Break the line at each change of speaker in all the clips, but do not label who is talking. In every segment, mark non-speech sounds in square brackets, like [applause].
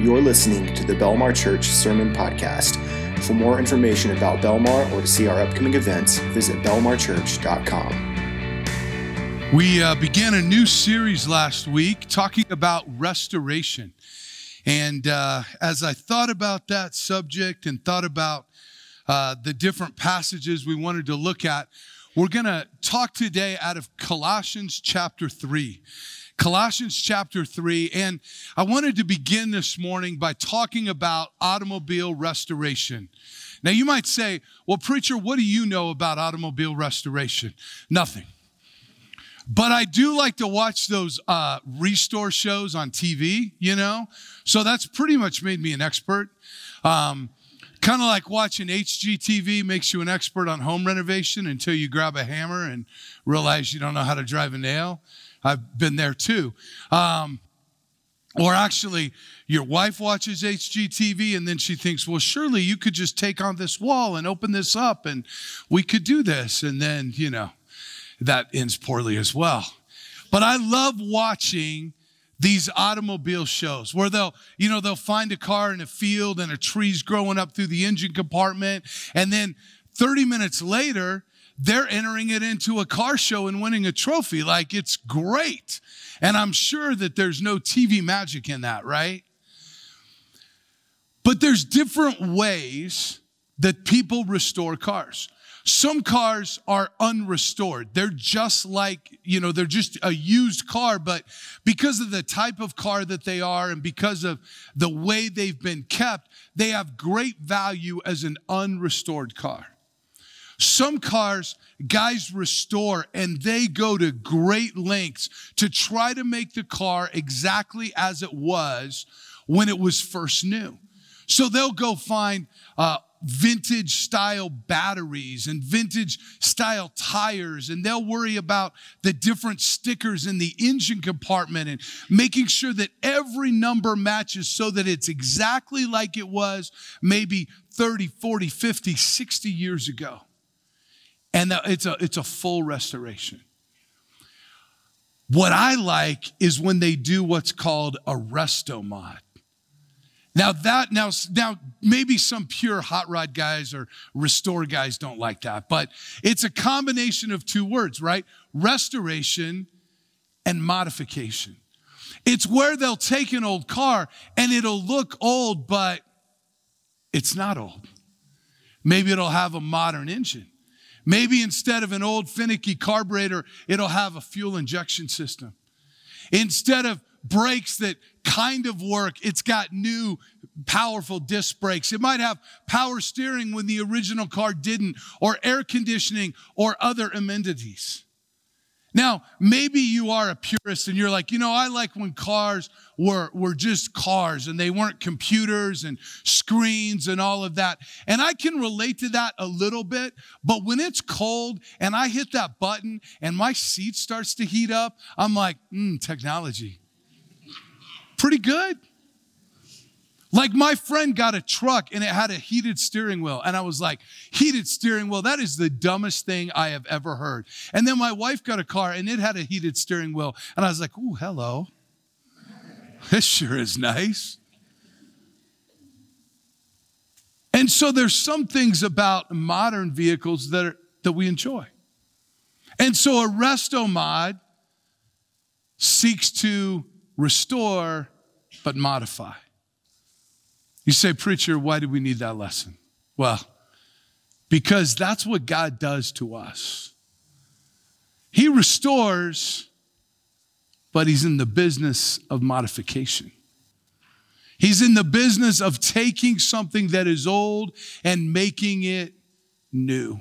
You're listening to the Belmar Church Sermon Podcast. For more information about Belmar or to see our upcoming events, visit belmarchurch.com.
We uh, began a new series last week talking about restoration. And uh, as I thought about that subject and thought about uh, the different passages we wanted to look at, we're going to talk today out of Colossians chapter 3. Colossians chapter 3. And I wanted to begin this morning by talking about automobile restoration. Now, you might say, well, preacher, what do you know about automobile restoration? Nothing. But I do like to watch those uh, restore shows on TV, you know? So that's pretty much made me an expert. Um, kind of like watching HGTV makes you an expert on home renovation until you grab a hammer and realize you don't know how to drive a nail. I've been there too. Um, or actually, your wife watches HGTV and then she thinks, well, surely you could just take on this wall and open this up and we could do this. And then, you know, that ends poorly as well. But I love watching these automobile shows where they'll, you know, they'll find a car in a field and a tree's growing up through the engine compartment. And then 30 minutes later, they're entering it into a car show and winning a trophy. Like it's great. And I'm sure that there's no TV magic in that, right? But there's different ways that people restore cars. Some cars are unrestored. They're just like, you know, they're just a used car, but because of the type of car that they are and because of the way they've been kept, they have great value as an unrestored car. Some cars, guys restore and they go to great lengths to try to make the car exactly as it was when it was first new. So they'll go find uh, vintage style batteries and vintage style tires and they'll worry about the different stickers in the engine compartment and making sure that every number matches so that it's exactly like it was maybe 30 40 50 60 years ago and it's a, it's a full restoration. What I like is when they do what's called a resto mod. Now that now now maybe some pure hot rod guys or restore guys don't like that, but it's a combination of two words, right? Restoration and modification. It's where they'll take an old car and it'll look old, but it's not old. Maybe it'll have a modern engine. Maybe instead of an old finicky carburetor, it'll have a fuel injection system. Instead of brakes that kind of work, it's got new powerful disc brakes. It might have power steering when the original car didn't, or air conditioning, or other amenities. Now, maybe you are a purist and you're like, you know, I like when cars were, were just cars and they weren't computers and screens and all of that. And I can relate to that a little bit, but when it's cold and I hit that button and my seat starts to heat up, I'm like, hmm, technology. Pretty good. Like my friend got a truck and it had a heated steering wheel. And I was like, heated steering wheel, that is the dumbest thing I have ever heard. And then my wife got a car and it had a heated steering wheel. And I was like, ooh, hello. This sure is nice. And so there's some things about modern vehicles that, are, that we enjoy. And so a resto mod seeks to restore but modify. You say, Preacher, why do we need that lesson? Well, because that's what God does to us. He restores, but He's in the business of modification. He's in the business of taking something that is old and making it new.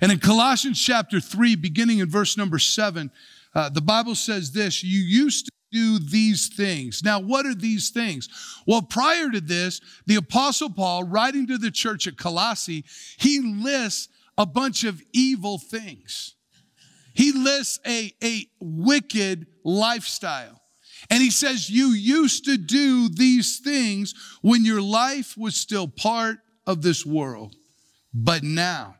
And in Colossians chapter 3, beginning in verse number 7, uh, the Bible says this You used to do these things. Now, what are these things? Well, prior to this, the Apostle Paul, writing to the church at Colossae, he lists a bunch of evil things. He lists a, a wicked lifestyle. And he says, You used to do these things when your life was still part of this world. But now,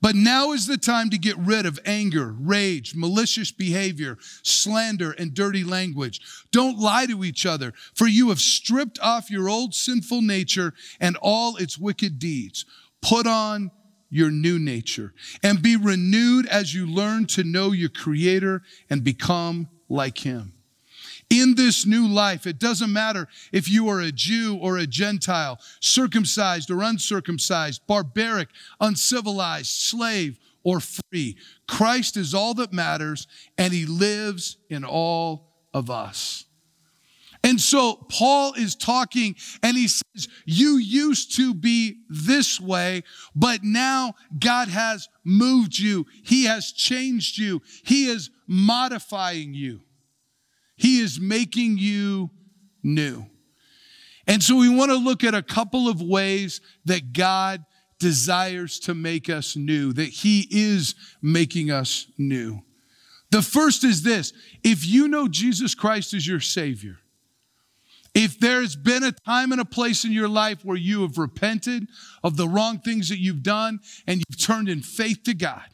But now is the time to get rid of anger, rage, malicious behavior, slander, and dirty language. Don't lie to each other, for you have stripped off your old sinful nature and all its wicked deeds. Put on your new nature and be renewed as you learn to know your Creator and become like Him in this new life. It doesn't matter if you are a Jew or a Gentile, circumcised or uncircumcised, barbaric, uncivilized, slave or free. Christ is all that matters, and he lives in all of us. And so Paul is talking and he says, You used to be this way, but now God has moved you. He has changed you. He is modifying you. He is making you new. And so we want to look at a couple of ways that God desires to make us new, that He is making us new. The first is this if you know Jesus Christ as your Savior, if there's been a time and a place in your life where you have repented of the wrong things that you've done and you've turned in faith to God,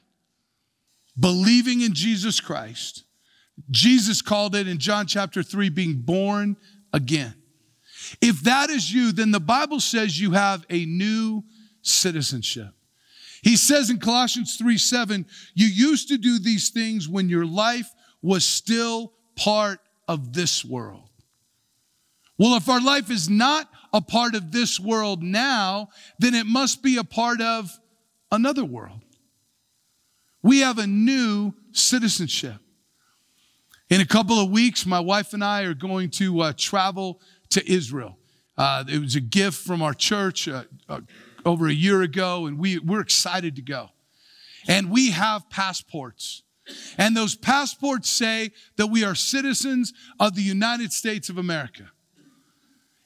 believing in Jesus Christ, Jesus called it in John chapter 3 being born again. If that is you, then the Bible says you have a new citizenship. He says in Colossians 3 7, you used to do these things when your life was still part of this world. Well, if our life is not a part of this world now, then it must be a part of another world. We have a new citizenship. In a couple of weeks, my wife and I are going to uh, travel to Israel. Uh, it was a gift from our church uh, uh, over a year ago, and we, we're excited to go. And we have passports. And those passports say that we are citizens of the United States of America.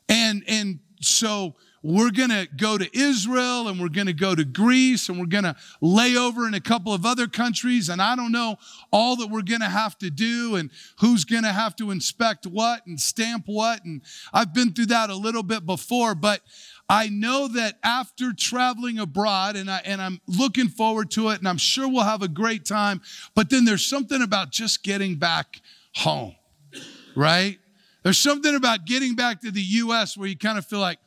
And, and so we're going to go to Israel and we're going to go to Greece and we're going to lay over in a couple of other countries. And I don't know all that we're going to have to do and who's going to have to inspect what and stamp what. And I've been through that a little bit before, but I know that after traveling abroad, and, I, and I'm looking forward to it, and I'm sure we'll have a great time, but then there's something about just getting back home, right? There's something about getting back to the U.S. where you kind of feel like,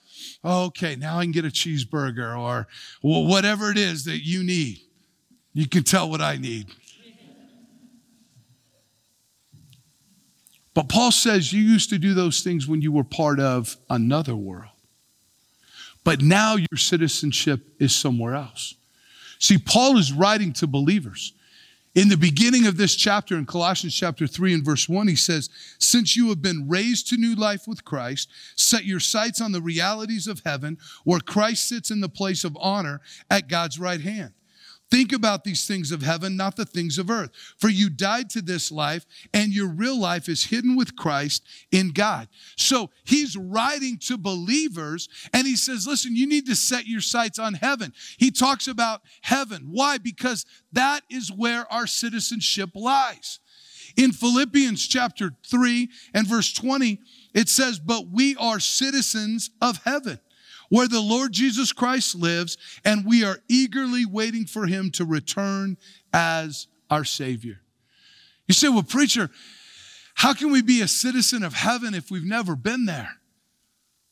okay, now I can get a cheeseburger or whatever it is that you need. You can tell what I need. But Paul says you used to do those things when you were part of another world. But now your citizenship is somewhere else. See, Paul is writing to believers. In the beginning of this chapter, in Colossians chapter 3 and verse 1, he says, Since you have been raised to new life with Christ, set your sights on the realities of heaven, where Christ sits in the place of honor at God's right hand. Think about these things of heaven, not the things of earth. For you died to this life, and your real life is hidden with Christ in God. So he's writing to believers, and he says, Listen, you need to set your sights on heaven. He talks about heaven. Why? Because that is where our citizenship lies. In Philippians chapter 3 and verse 20, it says, But we are citizens of heaven where the Lord Jesus Christ lives, and we are eagerly waiting for him to return as our Savior. You say, well, preacher, how can we be a citizen of heaven if we've never been there?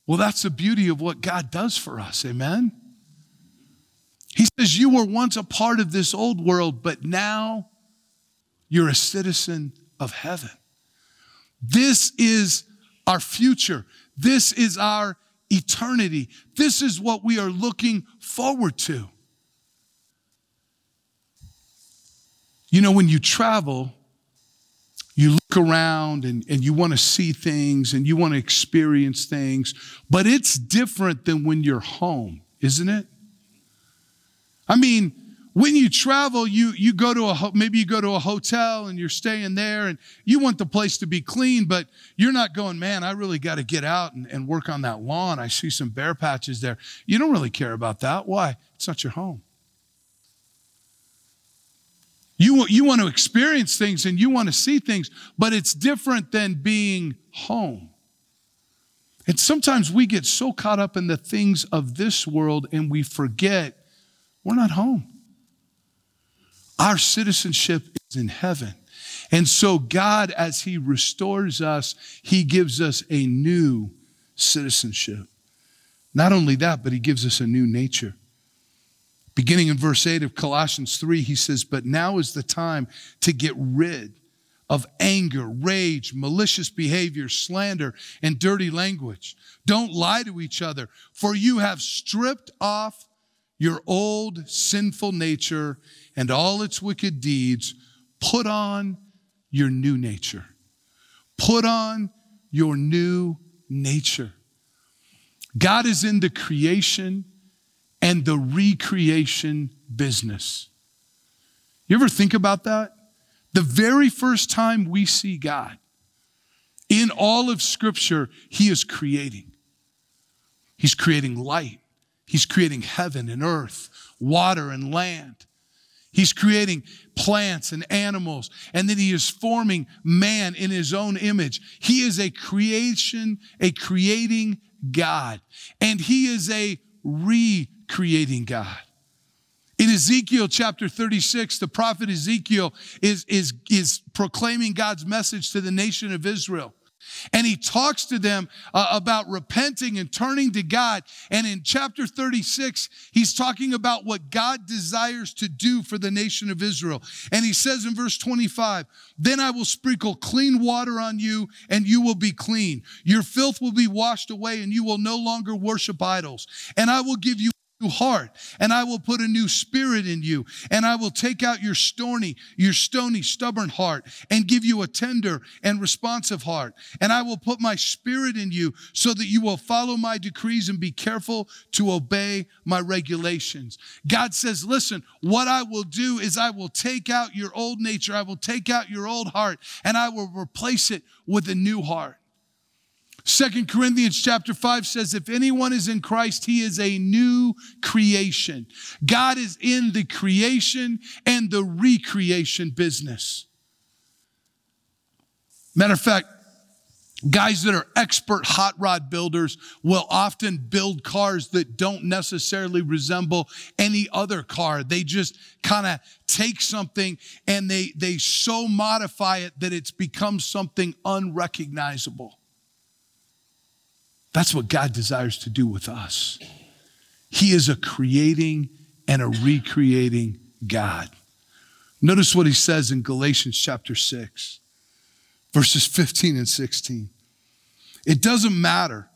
Well, that's the beauty of what God does for us. Amen. He says, You were once a part of this old world, but now you're a citizen of heaven. This is our future. This is our eternity. This is what we are looking forward to. You know, when you travel, you look around and, and you want to see things and you want to experience things, but it's different than when you're home, isn't it? I mean, when you travel, you, you go to a, maybe you go to a hotel and you're staying there and you want the place to be clean, but you're not going, man, I really got to get out and, and work on that lawn. I see some bare patches there. You don't really care about that. Why? It's not your home. You, you want to experience things and you want to see things, but it's different than being home. And sometimes we get so caught up in the things of this world and we forget we're not home. Our citizenship is in heaven. And so, God, as He restores us, He gives us a new citizenship. Not only that, but He gives us a new nature. Beginning in verse 8 of Colossians 3, he says, But now is the time to get rid of anger, rage, malicious behavior, slander, and dirty language. Don't lie to each other, for you have stripped off your old sinful nature and all its wicked deeds. Put on your new nature. Put on your new nature. God is in the creation and the recreation business. You ever think about that? The very first time we see God in all of Scripture, He is creating. He's creating light, He's creating heaven and earth, water and land. He's creating plants and animals, and then he is forming man in his own image. He is a creation, a creating God, and he is a recreating God. In Ezekiel chapter 36, the prophet Ezekiel is, is, is proclaiming God's message to the nation of Israel. And he talks to them uh, about repenting and turning to God. And in chapter 36, he's talking about what God desires to do for the nation of Israel. And he says in verse 25, Then I will sprinkle clean water on you, and you will be clean. Your filth will be washed away, and you will no longer worship idols. And I will give you heart and I will put a new spirit in you and I will take out your stony, your stony, stubborn heart and give you a tender and responsive heart. And I will put my spirit in you so that you will follow my decrees and be careful to obey my regulations. God says, listen, what I will do is I will take out your old nature. I will take out your old heart and I will replace it with a new heart. Second Corinthians chapter 5 says, if anyone is in Christ, he is a new creation. God is in the creation and the recreation business. Matter of fact, guys that are expert hot rod builders will often build cars that don't necessarily resemble any other car. They just kind of take something and they, they so modify it that it's become something unrecognizable. That's what God desires to do with us. He is a creating and a recreating God. Notice what he says in Galatians chapter 6, verses 15 and 16. It doesn't matter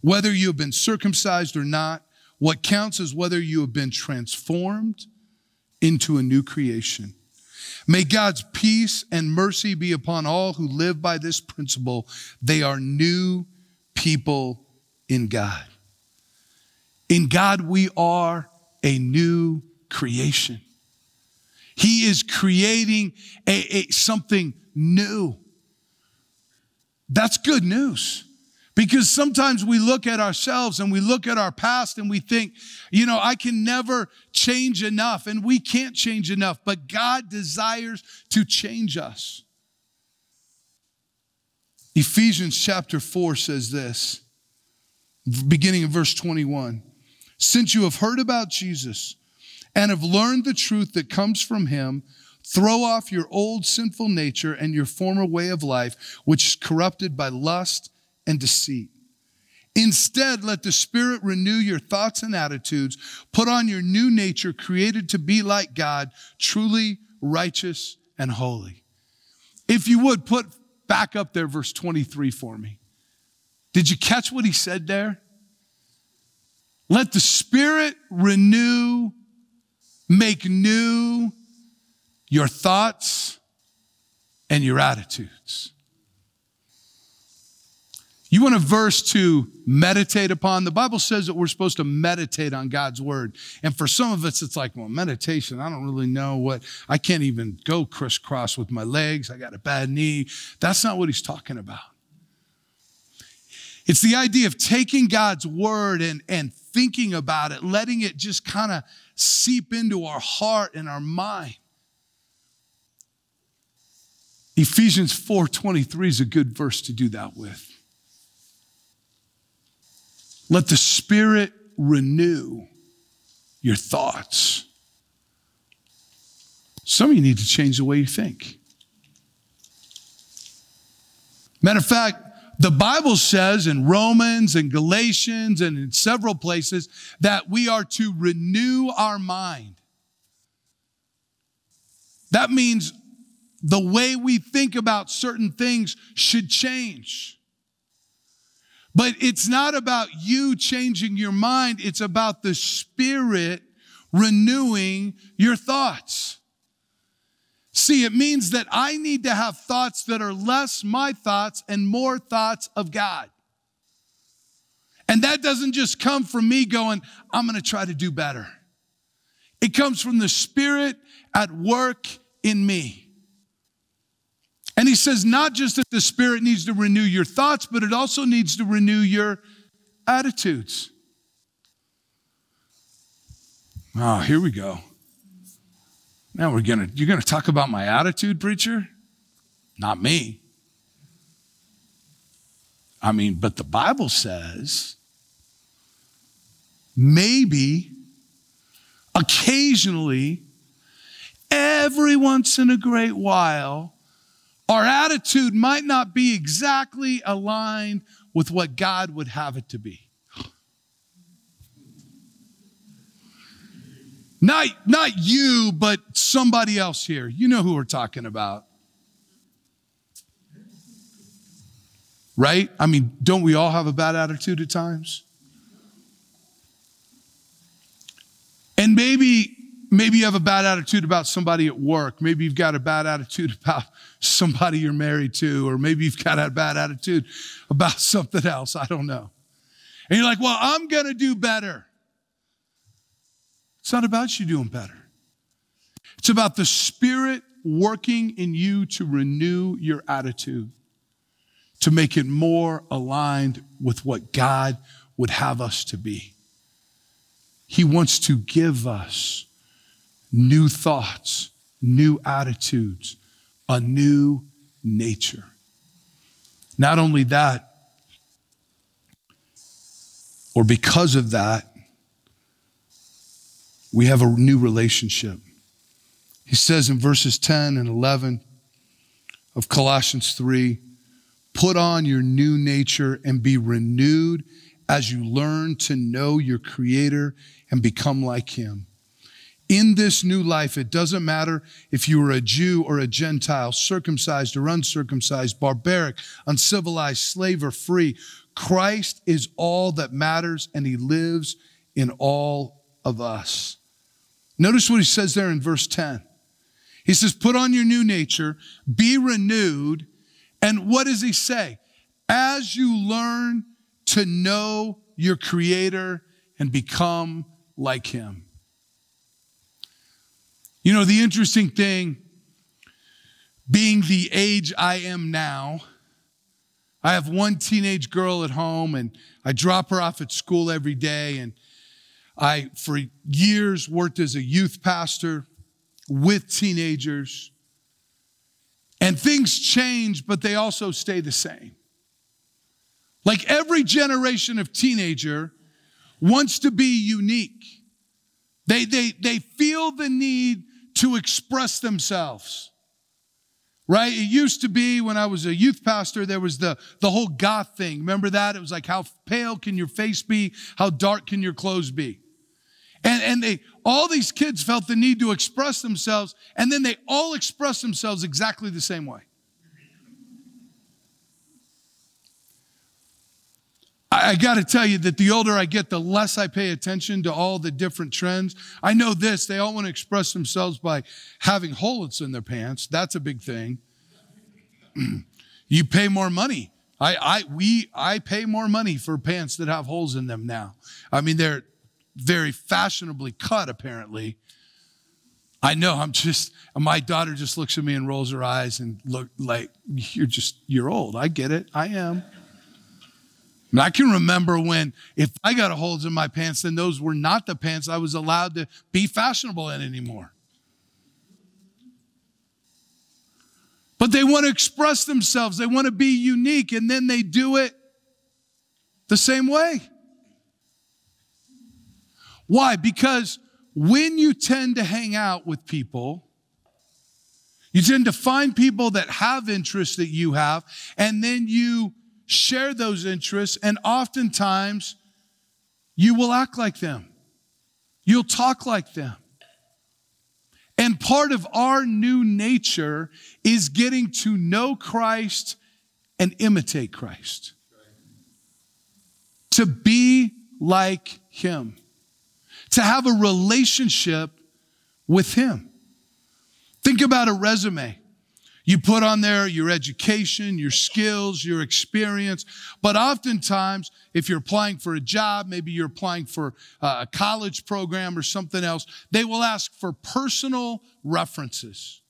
whether you have been circumcised or not. What counts is whether you have been transformed into a new creation. May God's peace and mercy be upon all who live by this principle. They are new people in God. In God, we are a new creation. He is creating a, a, something new. That's good news. Because sometimes we look at ourselves and we look at our past and we think, you know, I can never change enough, and we can't change enough, but God desires to change us. Ephesians chapter 4 says this beginning in verse 21. Since you have heard about Jesus and have learned the truth that comes from him, throw off your old sinful nature and your former way of life, which is corrupted by lust and deceit. Instead, let the Spirit renew your thoughts and attitudes. Put on your new nature, created to be like God, truly righteous and holy. If you would, put back up there verse 23 for me. Did you catch what he said there? Let the Spirit renew, make new your thoughts and your attitudes. You want a verse to meditate upon? The Bible says that we're supposed to meditate on God's word. And for some of us, it's like, well, meditation, I don't really know what, I can't even go crisscross with my legs. I got a bad knee. That's not what he's talking about. It's the idea of taking God's word and, and thinking about it, letting it just kind of seep into our heart and our mind. Ephesians 4:23 is a good verse to do that with. Let the Spirit renew your thoughts. Some of you need to change the way you think. Matter of fact, the Bible says in Romans and Galatians and in several places that we are to renew our mind. That means the way we think about certain things should change. But it's not about you changing your mind, it's about the Spirit renewing your thoughts. See, it means that I need to have thoughts that are less my thoughts and more thoughts of God. And that doesn't just come from me going, I'm going to try to do better. It comes from the Spirit at work in me. And he says, not just that the Spirit needs to renew your thoughts, but it also needs to renew your attitudes. Oh, here we go. Now we're gonna, you're gonna talk about my attitude, preacher? Not me. I mean, but the Bible says maybe occasionally, every once in a great while, our attitude might not be exactly aligned with what God would have it to be. Not, not you, but somebody else here. You know who we're talking about. Right? I mean, don't we all have a bad attitude at times? And maybe maybe you have a bad attitude about somebody at work. Maybe you've got a bad attitude [laughs] about somebody you're married to, or maybe you've got a bad attitude about [laughs] something else. I don't know. And you're like, well, I'm going to do better. It's not about you doing better. It's about the Spirit working in you to renew your attitude, to make it more aligned with what God would have us to be. He wants to give us new thoughts, new attitudes, a new nature. Not only that, or because of that, we have a new relationship. He says in verses 10 and 11 of Colossians 3 put on your new nature and be renewed as you learn to know your Creator and become like Him. In this new life, it doesn't matter if you are a Jew or a Gentile, circumcised or uncircumcised, barbaric, uncivilized, slave or free. Christ is all that matters, and He lives in all of us. Notice what he says there in verse 10. He says, Put on your new nature, be renewed. And what does he say? As you learn to know your Creator and become like Him. You know, the interesting thing, being the age I am now, I have one teenage girl at home and I drop her off at school every day and I, for years, worked as a youth pastor with teenagers. And things change, but they also stay the same. Like every generation of teenager wants to be unique. They, they, they feel the need to express themselves. Right? It used to be when I was a youth pastor, there was the, the whole goth thing. Remember that? It was like, how pale can your face be? How dark can your clothes be? And, and they, all these kids felt the need to express themselves, and then they all express themselves exactly the same way. I, got to tell you that the older I get, the less I pay attention to all the different trends. I know this, they all want to express themselves by having holes in their pants. That's a big thing. you pay more money. I, I, we, I pay more money for pants that have holes in them now. I mean, they're, very fashionably cut, apparently. I know I'm just, my daughter just looks at me and rolls her eyes and look like, you're just, you're old. I get it. I am. And I can remember when, if I got holes in my pants, then those were not the pants I was allowed to be fashionable in anymore. But they want to express themselves, they want to be unique, and then they do it the same way. Why? Because when you tend to hang out with people You tend to find people that have interests that you have, and then you share those interests, and oftentimes you will act like them. You'll talk like them. And part of our new nature is getting to know Christ and imitate Christ. To be like Him, to have a relationship with Him. Think about a resume. You put on there your education, your skills, your experience. But oftentimes, if you're applying for a job, maybe you're applying for uh, a college program or something else, they will ask for personal references.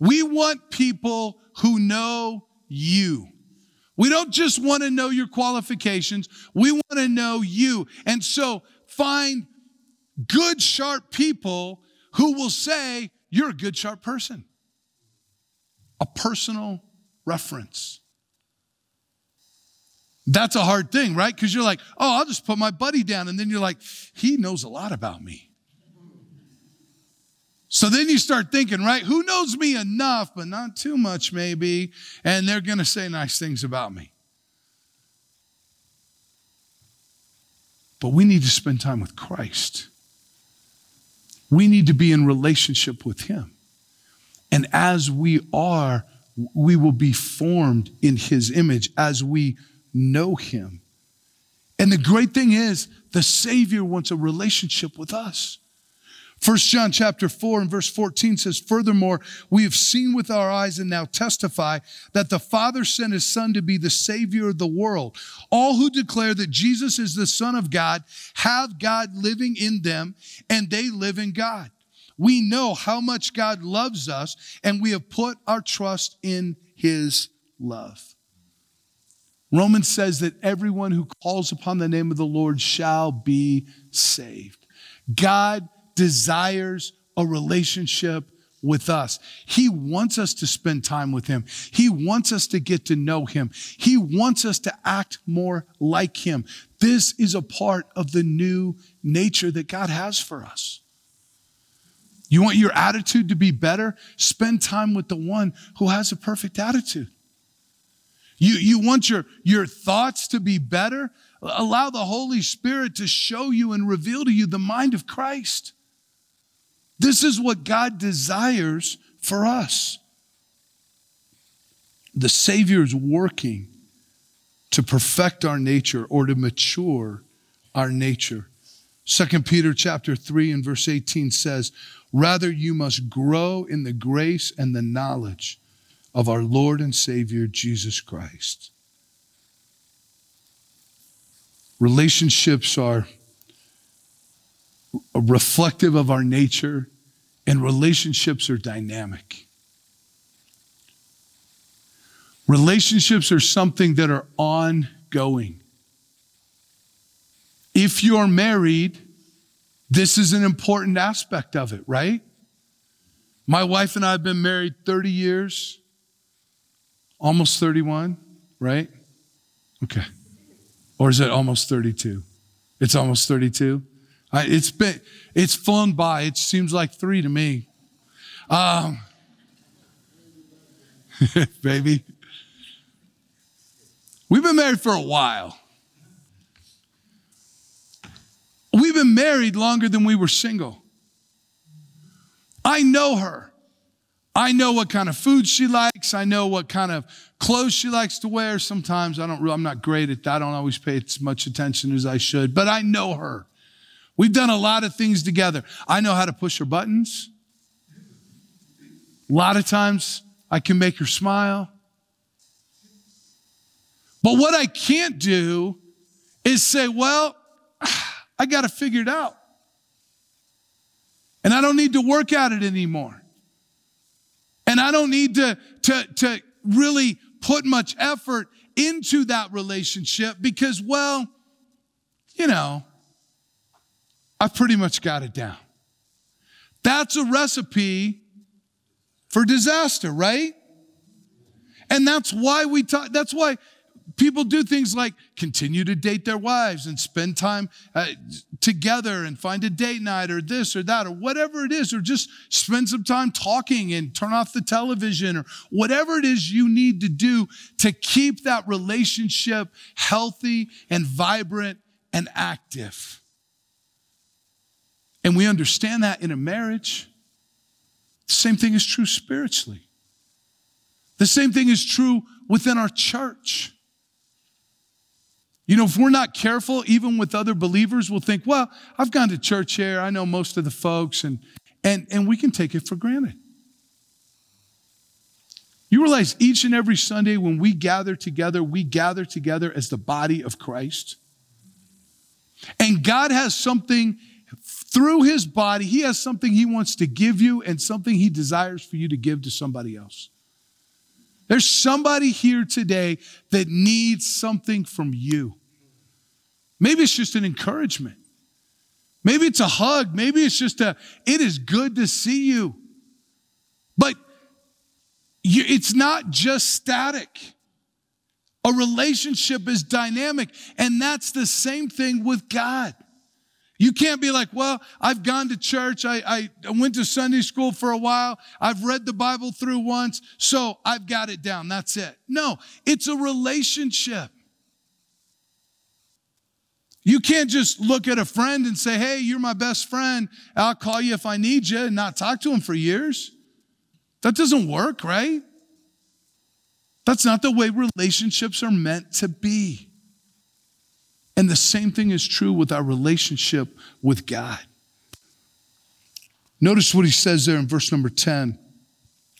We want people who know you. We don't just want to know your qualifications, we want to know you. And so find good, sharp people who will say, You're a good, sharp person a personal reference. That's a hard thing, right? Because you're like, oh, I'll just put my buddy down. And then you're like, he knows a lot about me. So then you start thinking, right? Who knows me enough, but not too much, maybe, and they're going to say nice things about me. But we need to spend time with Christ. We need to be in relationship with Him. And as we are, we will be formed in his image as we know him. And the great thing is, the Savior wants a relationship with us. First John chapter 4 and verse 14 says, Furthermore, we have seen with our eyes and now testify that the Father sent his Son to be the Savior of the world. All who declare that Jesus is the Son of God have God living in them, and they live in God. We know how much God loves us, and we have put our trust in his love. Romans says that everyone who calls upon the name of the Lord shall be saved. God desires a relationship with us. He wants us to spend time with Him. He wants us to get to know Him. He wants us to act more like Him. This is a part of the new nature that God has for us. You want your attitude to be better? Spend time with the one who has a perfect attitude. You, you want your, your thoughts to be better? Allow the Holy Spirit to show you and reveal to you the mind of Christ. This is what God desires for us. The Savior is working to perfect our nature or to mature our nature. Second Peter chapter 3 and verse 18 says, Rather, you must grow in the grace and the knowledge of our Lord and Savior Jesus Christ. Relationships are reflective of our nature, and relationships are dynamic. Relationships are something that are ongoing. If you're married, this is an important aspect of it, right? My wife and I have been married 30 years, almost 31, right? Okay. Or is it almost 32? It's almost 32. I, it's been, it's flown by. It seems like three to me. Um, [laughs] baby. We've been married for a while. We've been married longer than we were single. I know her. I know what kind of food she likes. I know what kind of clothes she likes to wear. Sometimes I don't, I'm not great at that. I don't always pay as much attention as I should, but I know her. We've done a lot of things together. I know how to push her buttons. A lot of times I can make her smile. But what I can't do is say, well, I got it out. And I don't need to work at it anymore. And I don't need to, to, to really put much effort into that relationship because, well, you know, I've pretty much got it down. That's a recipe for disaster, right? And that's why we talk, that's why people do things like continue to date their wives and spend time uh, together and find a date night or this or that or whatever it is, or just spend some time talking and turn off the television or whatever it is you need to do to keep that relationship healthy and vibrant and active. And we understand that in a marriage. The same thing is true spiritually. The same thing is true within our church. You know, if we're not careful, even with other believers, we'll think, well, I've gone to church here, I know most of the folks, and, and, and we can take it for granted. You realize each and every Sunday when we gather together, we gather together as the body of Christ. And God has something through his body, he has something he wants to give you and something he desires for you to give to somebody else. There's somebody here today that needs something from you. Maybe it's just an encouragement. Maybe it's a hug. Maybe it's just a, it is good to see you. But you, it's not just static. A relationship is dynamic. And that's the same thing with God. You can't be like, well, I've gone to church. I, I, went to Sunday school for a while. I've read the Bible through once. So I've got it down. That's it. No, it's a relationship. You can't just look at a friend and say, hey, you're my best friend. I'll call you if I need you and not talk to him for years. That doesn't work, right? That's not the way relationships are meant to be. And the same thing is true with our relationship with God. Notice what he says there in verse number 10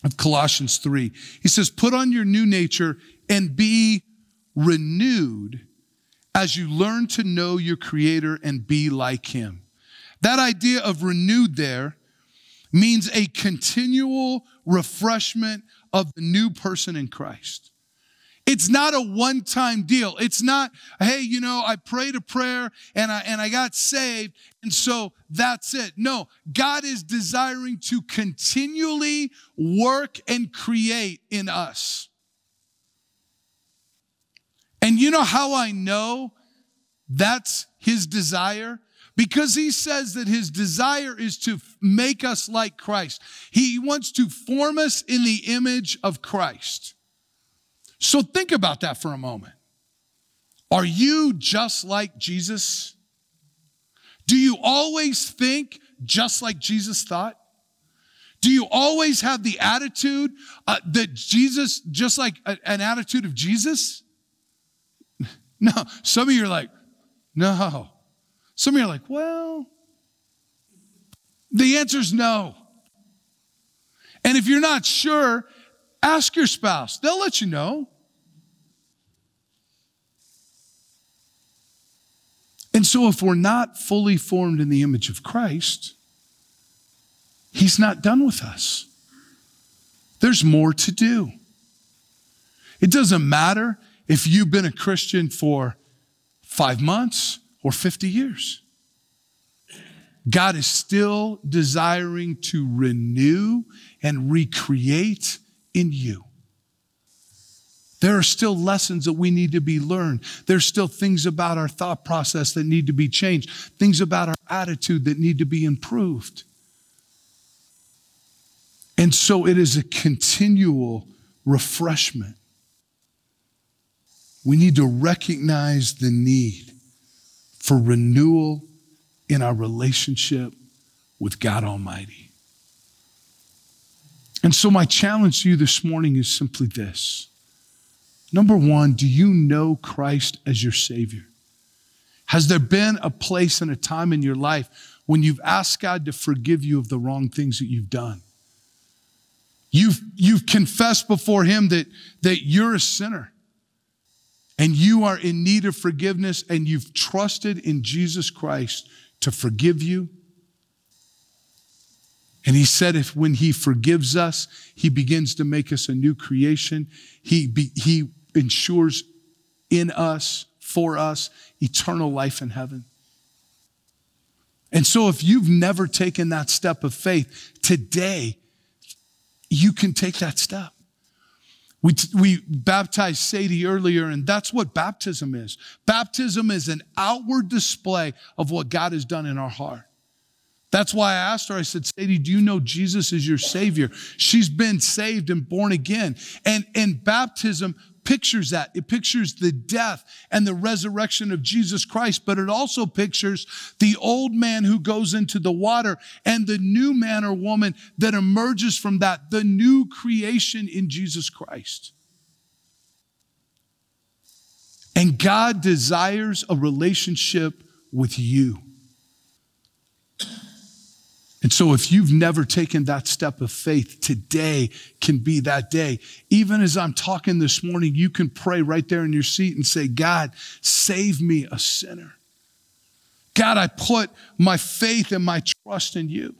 of Colossians 3. He says, Put on your new nature and be renewed as you learn to know your Creator and be like Him. That idea of renewed there means a continual refreshment of the new person in Christ. It's not a one time deal. It's not, hey, you know, I prayed a prayer and I, and I got saved, and so that's it. No, God is desiring to continually work and create in us. And you know how I know that's his desire? Because he says that his desire is to make us like Christ. He wants to form us in the image of Christ. So think about that for a moment. Are you just like Jesus? Do you always think just like Jesus thought? Do you always have the attitude uh, that Jesus, just like a, an attitude of Jesus? [laughs] No. Some of you are like, no. Some of you are like, well, the answer is no. And if you're not sure, Ask your spouse, they'll let you know. And so, if we're not fully formed in the image of Christ, He's not done with us. There's more to do. It doesn't matter if you've been a Christian for five months or 50 years. God is still desiring to renew and recreate in you. There are still lessons that we need to be learned. There's still things about our thought process that need to be changed, things about our attitude that need to be improved. And so it is a continual refreshment. We need to recognize the need for renewal in our relationship with God Almighty. And so, my challenge to you this morning is simply this. Number one, do you know Christ as your Savior? Has there been a place and a time in your life when you've asked God to forgive you of the wrong things that you've done? You've, you've confessed before Him that, that you're a sinner and you are in need of forgiveness, and you've trusted in Jesus Christ to forgive you and he said, if when he forgives us, he begins to make us a new creation, he, be, he ensures in us, for us, eternal life in heaven. And so, if you've never taken that step of faith, today you can take that step. We, we baptized Sadie earlier, and that's what baptism is. Baptism is an outward display of what God has done in our heart. That's why I asked her, I said, Sadie, do you know Jesus is your Savior? She's been saved and born again. And, and baptism pictures that. It pictures the death and the resurrection of Jesus Christ, but it also pictures the old man who goes into the water and the new man or woman that emerges from that, the new creation in Jesus Christ. And God desires a relationship with you. And so, if you've never taken that step of faith, today can be that day. Even as I'm talking this morning, you can pray right there in your seat and say, God, save me a sinner. God, I put my faith and my trust in you.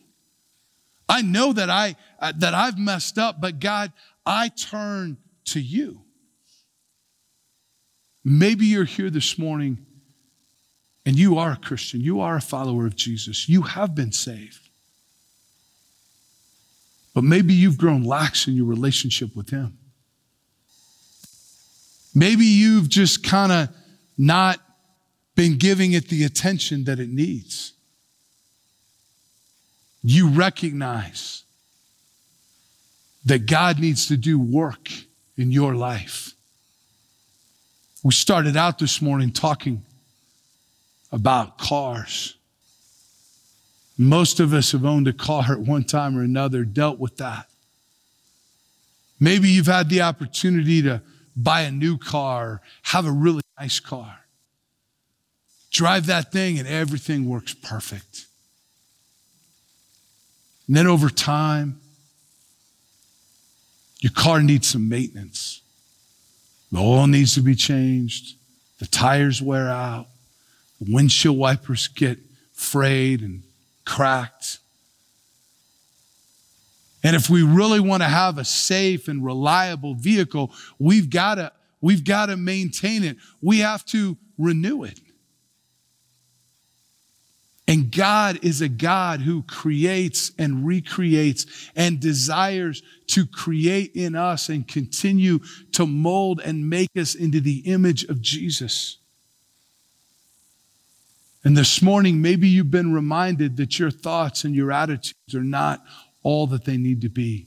I know that, I, uh, that I've messed up, but God, I turn to you. Maybe you're here this morning and you are a Christian, you are a follower of Jesus, you have been saved. But maybe you've grown lax in your relationship with Him. Maybe you've just kind of not been giving it the attention that it needs. You recognize that God needs to do work in your life. We started out this morning talking about cars. Most of us have owned a car at one time or another, dealt with that. Maybe you've had the opportunity to buy a new car, have a really nice car. Drive that thing and everything works perfect. And then over time, your car needs some maintenance. The oil needs to be changed. The tires wear out. The windshield wipers get frayed and cracked. And if we really want to have a safe and reliable vehicle, we've got to we've got to maintain it. We have to renew it. And God is a God who creates and recreates and desires to create in us and continue to mold and make us into the image of Jesus. And this morning, maybe you've been reminded that your thoughts and your attitudes are not all that they need to be.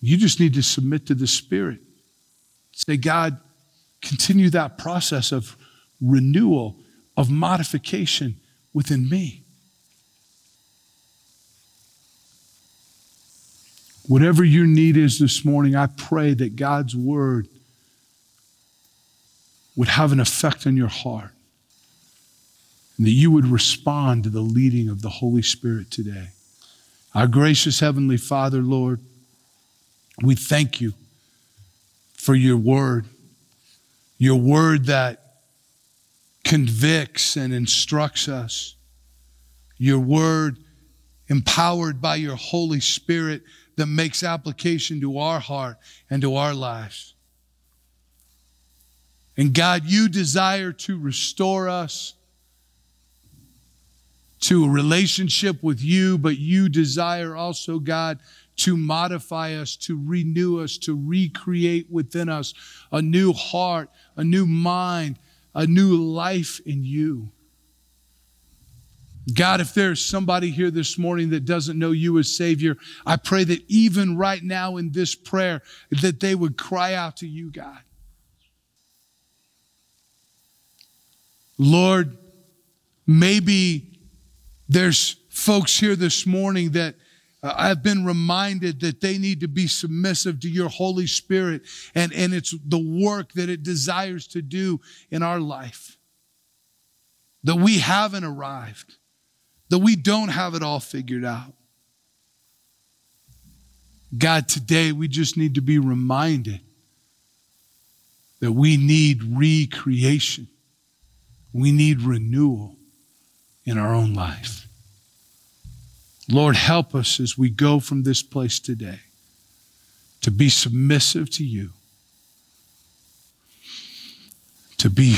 You just need to submit to the Spirit. Say, God, continue that process of renewal, of modification within me. Whatever your need is this morning, I pray that God's word would have an effect on your heart and that you would respond to the leading of the Holy Spirit today. Our gracious Heavenly Father, Lord, we thank you for your word, your word that convicts and instructs us, your word empowered by your Holy Spirit that makes application to our heart and to our lives. And God, you desire to restore us to a relationship with you, but you desire also, God, to modify us, to renew us, to recreate within us a new heart, a new mind, a new life in you. God, if there's somebody here this morning that doesn't know you as Savior, I pray that even right now in this prayer, that they would cry out to you, God. Lord, maybe there's folks here this morning that uh, I've been reminded that they need to be submissive to your Holy Spirit and, and it's the work that it desires to do in our life. That we haven't arrived, that we don't have it all figured out. God, today we just need to be reminded that we need recreation, we need renewal in our own life. Lord, help us as we go from this place today to be submissive to you, to be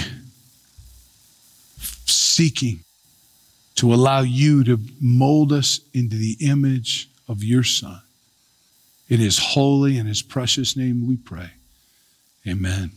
seeking to allow you to mold us into the image of your Son. In his holy and his precious name we pray. Amen.